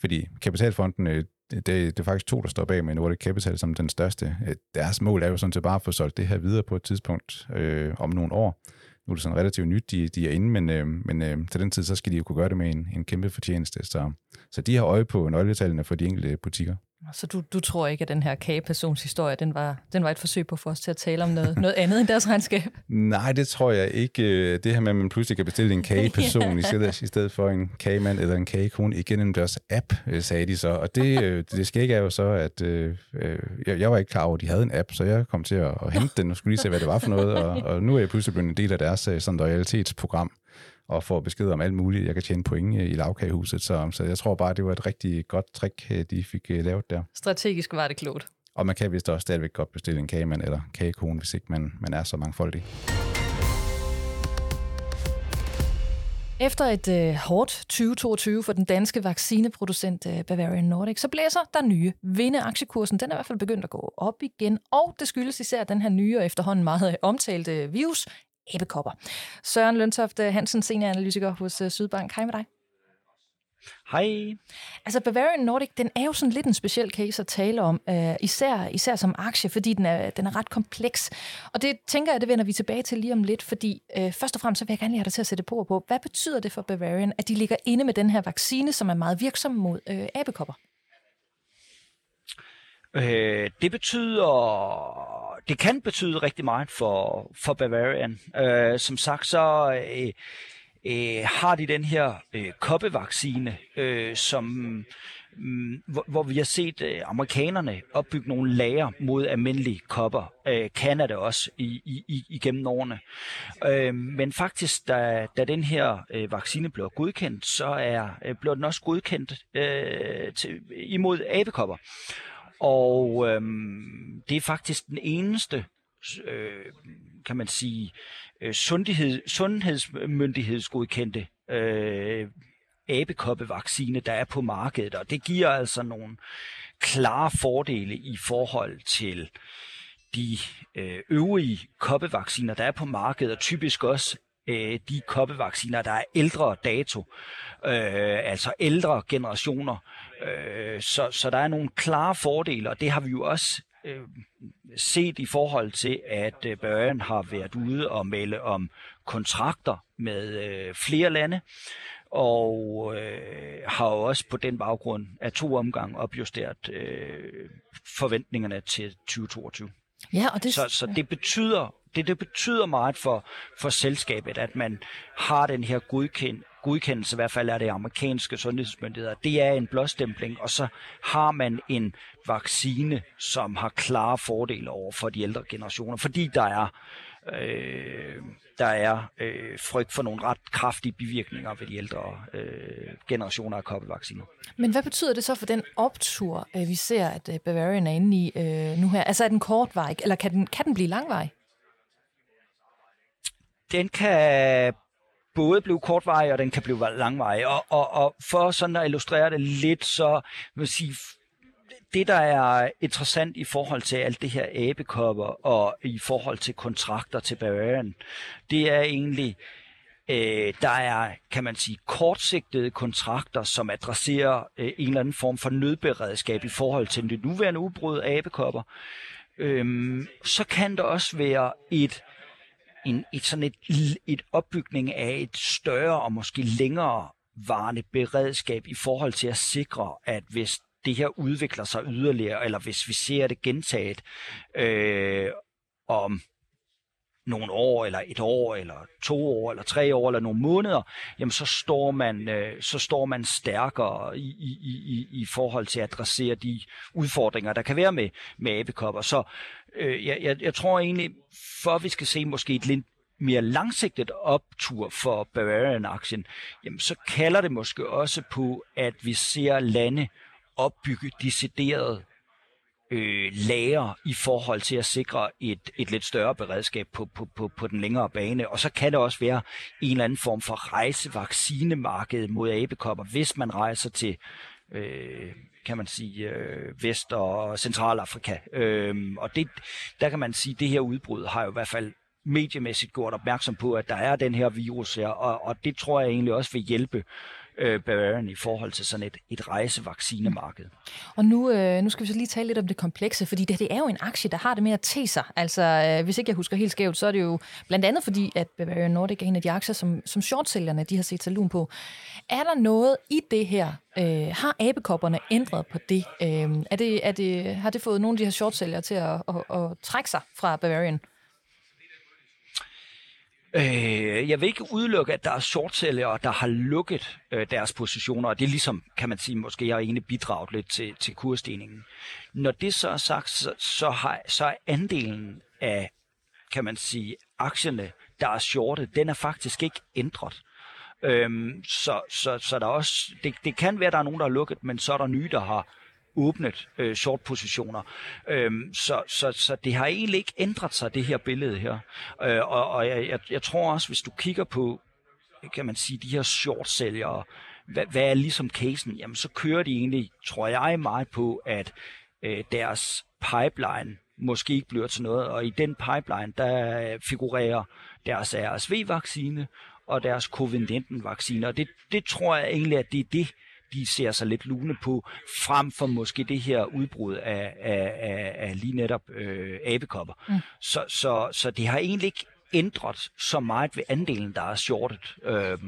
Speaker 2: fordi Kapitalfonden, øh, det, det er faktisk to, der står bag med Nordic Capital som den største. Øh, deres mål er jo sådan set bare at få solgt det her videre på et tidspunkt øh, om nogle år. Nu er det sådan relativt nyt, de, de er inde, men, øh, men øh, til den tid, så skal de jo kunne gøre det med en, en kæmpe fortjeneste. Så, så de har øje på nøgletallene for de enkelte butikker.
Speaker 1: Så du, du tror ikke, at den her kagepersons historie, den var, den var et forsøg på at få os til at tale om noget, noget andet end deres regnskab?
Speaker 2: Nej, det tror jeg ikke. Det her med, at man pludselig kan bestille en kageperson i, stedet, i stedet for en kagemand eller en kagekone igennem deres app, øh, sagde de så. Og det, øh, det skal ikke er jo så, at øh, jeg, jeg var ikke klar over, at de havde en app, så jeg kom til at, at hente den og skulle lige se, hvad det var for noget. Og, og nu er jeg pludselig blevet en del af deres sådan loyalitetsprogram og får besked om alt muligt. Jeg kan tjene point i lavkagehuset, så, så jeg tror bare, det var et rigtig godt trick, øh, de fik øh, lavet der.
Speaker 1: Strategisk var det klogt.
Speaker 2: Og man kan vist også stadigvæk godt bestille en kagemand eller kagekone, hvis ikke man, man er så mangfoldig.
Speaker 1: Efter et øh, hårdt 2022 for den danske vaccineproducent øh, Bavarian Nordic, så blæser der nye vinde. Aktiekursen den er i hvert fald begyndt at gå op igen, og det skyldes især den her nye og efterhånden meget omtalte virus, æbekopper. Søren Løntoft Hansen, senioranalytiker hos øh, Sydbank. Hej med dig.
Speaker 5: Hej.
Speaker 1: Altså Bavarian Nordic, den er jo sådan lidt en speciel case at tale om, uh, især, især som aktie, fordi den er, den er ret kompleks. Og det tænker jeg, det vender vi tilbage til lige om lidt, fordi uh, først og fremmest så vil jeg gerne lige have dig til at sætte på på. Hvad betyder det for Bavarian, at de ligger inde med den her vaccine, som er meget virksom mod uh, abekopper?
Speaker 5: Øh, det betyder, det kan betyde rigtig meget for, for Bavarian. Øh, som sagt, så øh, øh, har de den her øh, koppevaccine, øh, som mm, hvor, hvor vi har set øh, amerikanerne opbygge nogle lager mod almindelige kopper. Øh, Canada også i, i, i, igennem årene. Øh, men faktisk, da, da den her øh, vaccine blev godkendt, så er øh, blev den også godkendt øh, til, imod abekopper. Og øhm, det er faktisk den eneste, øh, kan man sige, øh, sundhed, sundhedsmyndighedsgodkendte øh, abekoppevaccine, der er på markedet, og det giver altså nogle klare fordele i forhold til de øh, øvrige koppevacciner, der er på markedet, og typisk også øh, de koppevacciner, der er ældre dato, øh, altså ældre generationer. Øh, så, så der er nogle klare fordele, og det har vi jo også øh, set i forhold til, at øh, Børen har været ude og melde om kontrakter med øh, flere lande, og øh, har også på den baggrund af to omgange opjusteret øh, forventningerne til 2022.
Speaker 1: Ja, og det...
Speaker 5: Så, så det betyder det, det betyder meget for, for selskabet, at man har den her godkend, godkendelse, i hvert fald er det amerikanske sundhedsmyndigheder. Det er en blåstempling, og så har man en vaccine, som har klare fordele over for de ældre generationer, fordi der er øh, der er øh, frygt for nogle ret kraftige bivirkninger ved de ældre øh, generationer af koppevacciner.
Speaker 1: Men hvad betyder det så for den optur, øh, vi ser, at øh, Bavarian er inde i øh, nu her? Altså er den kortvarig, eller kan den, kan den blive langvarig?
Speaker 5: Den kan både blive kortvarig, og den kan blive langvarig. Og, og, og for sådan at illustrere det lidt, så vil sige, det, der er interessant i forhold til alt det her abekopper og i forhold til kontrakter til Bavarian, det er egentlig, øh, der er, kan man sige, kortsigtede kontrakter, som adresserer øh, en eller anden form for nødberedskab i forhold til det nuværende udbrud af abekopper. Øhm, så kan der også være et en, et sådan et, et opbygning af et større og måske længere varende beredskab i forhold til at sikre, at hvis det her udvikler sig yderligere, eller hvis vi ser det gentaget øh, om nogle år, eller et år, eller to år, eller tre år, eller nogle måneder, jamen så står man, øh, så står man stærkere i, i, i, i forhold til at adressere de udfordringer, der kan være med, med abekopper. Så øh, jeg, jeg, jeg tror egentlig, for at vi skal se måske et lidt mere langsigtet optur for Bavarian-aktien, jamen så kalder det måske også på, at vi ser lande opbygge deciderede øh, lager i forhold til at sikre et, et lidt større beredskab på, på, på, på den længere bane. Og så kan det også være en eller anden form for rejsevaccinemarked mod abekopper, hvis man rejser til øh, kan man sige, øh, Vest- og Centralafrika. Øh, og det, der kan man sige, at det her udbrud har jo i hvert fald mediemæssigt gjort opmærksom på, at der er den her virus her, og, og det tror jeg egentlig også vil hjælpe øh, Bavarian i forhold til sådan et, et rejsevaccinemarked.
Speaker 1: Og nu, øh, nu skal vi så lige tale lidt om det komplekse, fordi det, det er jo en aktie, der har det med at te sig. Altså, øh, hvis ikke jeg husker helt skævt, så er det jo blandt andet fordi, at Bavarian Nordic er en af de aktier, som, som shortsælgerne de har set sig lun på. Er der noget i det her? Øh, har abekopperne ændret på det? Øh, er det, er det? Har det fået nogle af de her shortsælgere til at, at, at, at trække sig fra Bavarian?
Speaker 5: Øh, jeg vil ikke udelukke, at der er shortsellere, der har lukket øh, deres positioner, og det er ligesom, kan man sige, måske har egentlig bidraget lidt til, til kursstigningen. Når det så er sagt, så, så, har, så er andelen af, kan man sige, aktierne, der er shortet, den er faktisk ikke ændret. Øhm, så, så, så der også, det, det kan være, at der er nogen, der har lukket, men så er der nye, der har åbnet øh, short-positioner. Øhm, så, så, så det har egentlig ikke ændret sig, det her billede her. Øh, og og jeg, jeg, jeg tror også, hvis du kigger på kan man sige, de her short-sælgere, hvad, hvad er ligesom casen? Jamen, så kører de egentlig, tror jeg, meget på, at øh, deres pipeline måske ikke bliver til noget, og i den pipeline, der figurerer deres RSV-vaccine og deres covid-19-vaccine, og det, det tror jeg egentlig, at det er det, de ser sig lidt lune på, frem for måske det her udbrud af, af, af, af lige netop øh, abekopper. Mm. Så, så, så det har egentlig ikke ændret så meget ved andelen, der er shortet øh,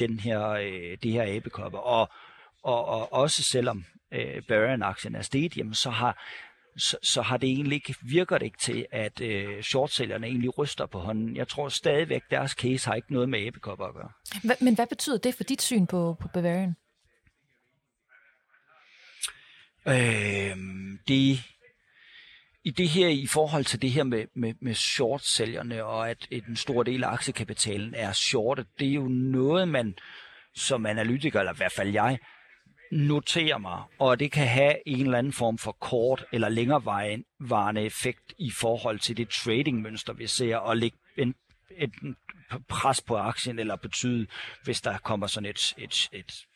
Speaker 5: den her, øh, det her abekopper. Og, og, og også selvom øh, Barian-aktien er steget, jamen, så har så, så har det egentlig ikke, virker det ikke til, at øh, shortsælgerne egentlig ryster på hånden. Jeg tror stadigvæk, deres case har ikke noget med æbekopper at gøre.
Speaker 1: Hva, men hvad betyder det for dit syn på, på Bavarian?
Speaker 5: Øh, det, i det her, i forhold til det her med, med, med short-sælgerne og at en stor del af aktiekapitalen er shortet, det er jo noget, man som analytiker, eller i hvert fald jeg, noterer mig, og det kan have en eller anden form for kort eller længerevarende effekt i forhold til det tradingmønster, vi ser, og lægge en, et pres på aktien, eller betyde, hvis der kommer sådan et, et, et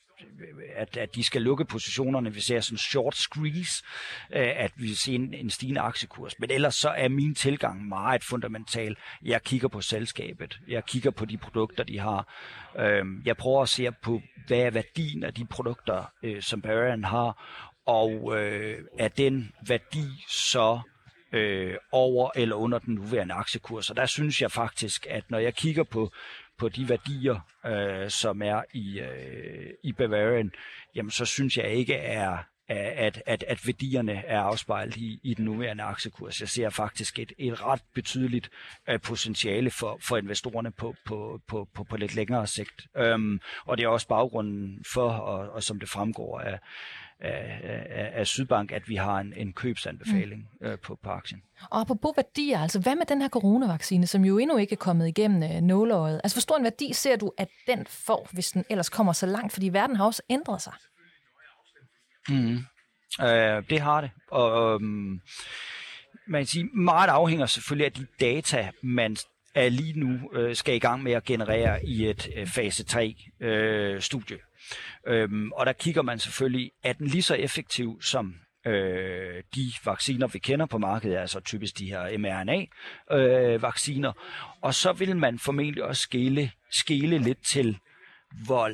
Speaker 5: at, at de skal lukke positionerne. Vi ser sådan short squeeze, øh, at vi ser en, en stigende aktiekurs. Men ellers så er min tilgang meget fundamental. Jeg kigger på selskabet. Jeg kigger på de produkter, de har. Øhm, jeg prøver at se på, hvad er værdien af de produkter, øh, som Barian har, og øh, er den værdi så øh, over eller under den nuværende aktiekurs. Og der synes jeg faktisk, at når jeg kigger på på de værdier, øh, som er i, øh, i Bavarian, jamen så synes jeg ikke, er, at, at, at værdierne er afspejlet i, i den nuværende aktiekurs. Jeg ser faktisk et, et ret betydeligt uh, potentiale for, for investorerne på, på, på, på, på lidt længere sigt. Um, og det er også baggrunden for, og, og som det fremgår af, af, af, af Sydbank, at vi har en, en købsanbefaling mm. øh, på, på aktien.
Speaker 1: Og apropos værdier, altså hvad med den her coronavaccine, som jo endnu ikke er kommet igennem øh, nåleøjet? Altså hvor stor en værdi ser du, at den får, hvis den ellers kommer så langt? Fordi verden har også ændret sig.
Speaker 5: Mm. Øh, det har det. Og øhm, man kan sige, meget afhænger selvfølgelig af de data, man er lige nu øh, skal i gang med at generere i et øh, fase 3 øh, studie. Øhm, og der kigger man selvfølgelig, er den lige så effektiv som øh, de vacciner, vi kender på markedet, altså typisk de her mRNA-vacciner. Øh, og så vil man formentlig også skele, skele lidt til, hvor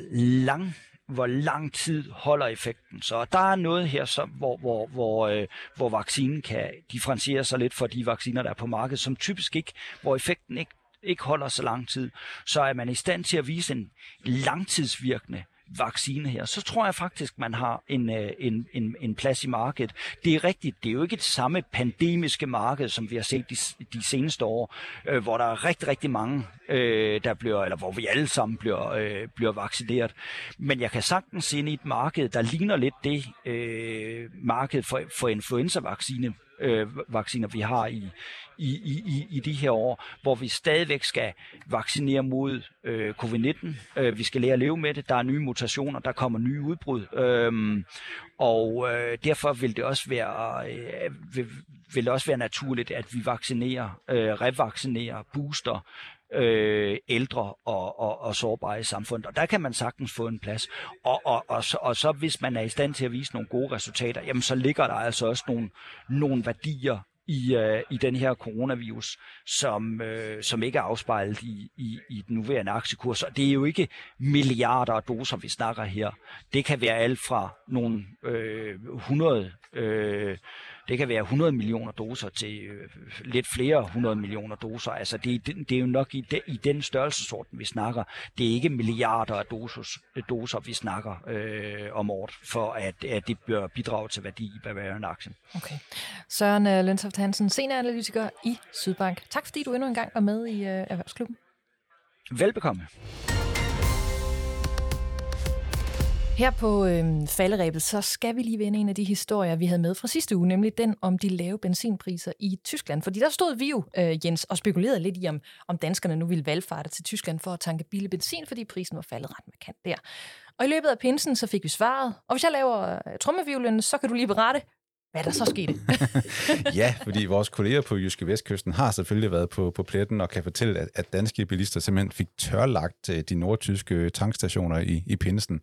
Speaker 5: lang hvor lang tid holder effekten. Så der er noget her, som, hvor, hvor, hvor, øh, hvor vaccinen kan differentiere sig lidt fra de vacciner, der er på markedet, som typisk ikke, hvor effekten ikke, ikke holder så lang tid. Så er man i stand til at vise en langtidsvirkende vaccine her, så tror jeg faktisk, man har en, øh, en, en, en plads i markedet. Det er rigtigt, det er jo ikke det samme pandemiske marked, som vi har set de, de seneste år, øh, hvor der er rigtig, rigtig mange, øh, der bliver, eller hvor vi alle sammen bliver, øh, bliver vaccineret. Men jeg kan sagtens se ind i et marked, der ligner lidt det øh, marked for, for influenza-vaccine, øh, vacciner, vi har i, i, i, i de her år, hvor vi stadigvæk skal vaccinere mod øh, covid-19. Øh, vi skal lære at leve med det. Der er nye mutationer, der kommer nye udbrud. Øh, og øh, derfor vil det også være øh, vil, vil det også være naturligt, at vi vaccinerer, øh, revaccinerer, booster øh, ældre og, og, og sårbare i samfundet. Og der kan man sagtens få en plads. Og, og, og, så, og så hvis man er i stand til at vise nogle gode resultater, jamen så ligger der altså også nogle, nogle værdier i, øh, i den her coronavirus, som, øh, som ikke er afspejlet i, i, i den nuværende aktiekurs. Og det er jo ikke milliarder af doser, vi snakker her. Det kan være alt fra nogle øh, 100 øh, det kan være 100 millioner doser til øh, lidt flere 100 millioner doser. Altså det, det, er jo nok i, de, i den størrelsesorden, vi snakker. Det er ikke milliarder af doser, doser vi snakker øh, om året, for at, at det bør bidrage til værdi i Bavarian-aktien.
Speaker 1: Okay. Søren uh, Lønsoft Hansen, senioranalytiker i Sydbank. Tak fordi du endnu en gang var med i uh, Erhvervsklubben.
Speaker 5: Velbekomme.
Speaker 1: Her på øh, falderæbet, så skal vi lige vende en af de historier, vi havde med fra sidste uge, nemlig den om de lave benzinpriser i Tyskland. Fordi der stod vi jo, øh, Jens, og spekulerede lidt i, om, om danskerne nu ville valgfarte til Tyskland for at tanke billig benzin, fordi prisen var faldet ret markant der. Og i løbet af pinsen, så fik vi svaret. Og hvis jeg laver øh, trommevivlen, så kan du lige berette, hvad der så skete.
Speaker 2: ja, fordi vores kolleger på Jyske Vestkysten har selvfølgelig været på, på pletten og kan fortælle, at, at danske bilister simpelthen fik tørlagt øh, de nordtyske tankstationer i, i Pinsen.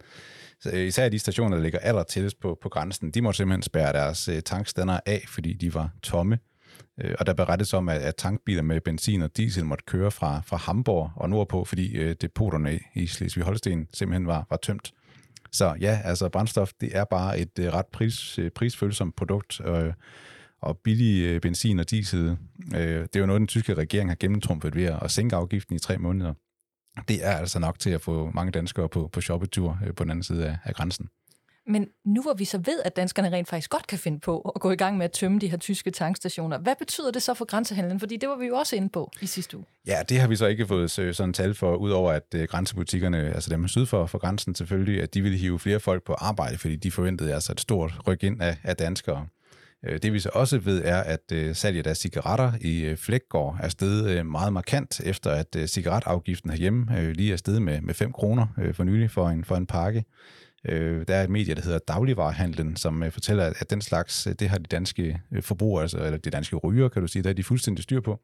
Speaker 2: Så, øh, især de stationer, der ligger aller tættest på, på grænsen, de måtte simpelthen spærre deres øh, tankstander af, fordi de var tomme. Øh, og der berettes om, at, tankbiler med benzin og diesel måtte køre fra, fra Hamburg og nordpå, fordi depoterne i Slesvig-Holsten simpelthen var, var tømt. Så ja, altså brændstof, det er bare et ret pris, prisfølsomt produkt, og billig benzin og diesel, det er jo noget, den tyske regering har gennemtrumpet ved at sænke afgiften i tre måneder. Det er altså nok til at få mange danskere på, på shoppetur uh, på den anden side af, af grænsen.
Speaker 1: Men nu hvor vi så ved, at danskerne rent faktisk godt kan finde på at gå i gang med at tømme de her tyske tankstationer, hvad betyder det så for grænsehandlen? Fordi det var vi jo også inde på i sidste uge.
Speaker 2: Ja, det har vi så ikke fået sådan tal for, udover at øh, grænsebutikkerne, altså dem syd for, for grænsen selvfølgelig, at de ville hive flere folk på arbejde, fordi de forventede altså et stort ryk ind af, af danskere. Øh, det vi så også ved er, at øh, salget af cigaretter i øh, Flækgård er steget meget markant, efter at cigaretafgiften herhjemme lige er steget med, med 5 kroner for nylig for en, for en pakke. Der er et medie, der hedder Dagligvarehandlen, som fortæller, at den slags, det har de danske forbrugere, altså, eller de danske ryger, kan du sige, der er de fuldstændig styr på.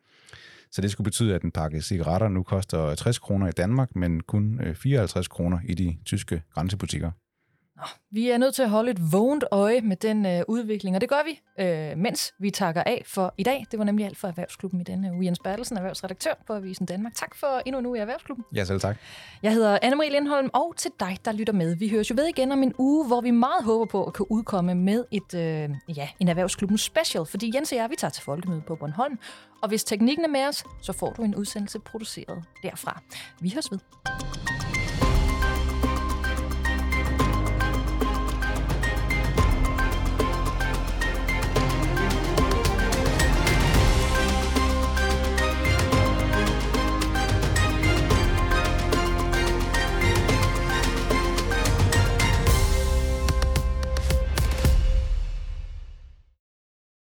Speaker 2: Så det skulle betyde, at en pakke cigaretter nu koster 60 kroner i Danmark, men kun 54 kroner i de tyske grænsebutikker.
Speaker 1: Vi er nødt til at holde et vågent øje med den øh, udvikling, og det gør vi, øh, mens vi takker af for i dag. Det var nemlig alt for Erhvervsklubben i denne uge. Jens Bertelsen, erhvervsredaktør på Avisen Danmark. Tak for endnu en uge i Erhvervsklubben.
Speaker 2: Ja, selv tak.
Speaker 1: Jeg hedder Anne-Marie Lindholm, og til dig, der lytter med. Vi høres jo ved igen om en uge, hvor vi meget håber på at kunne udkomme med et, øh, ja, en Erhvervsklubben special, fordi Jens og jeg, vi tager til folkemøde på Bornholm, og hvis teknikken er med os, så får du en udsendelse produceret derfra. Vi høres ved.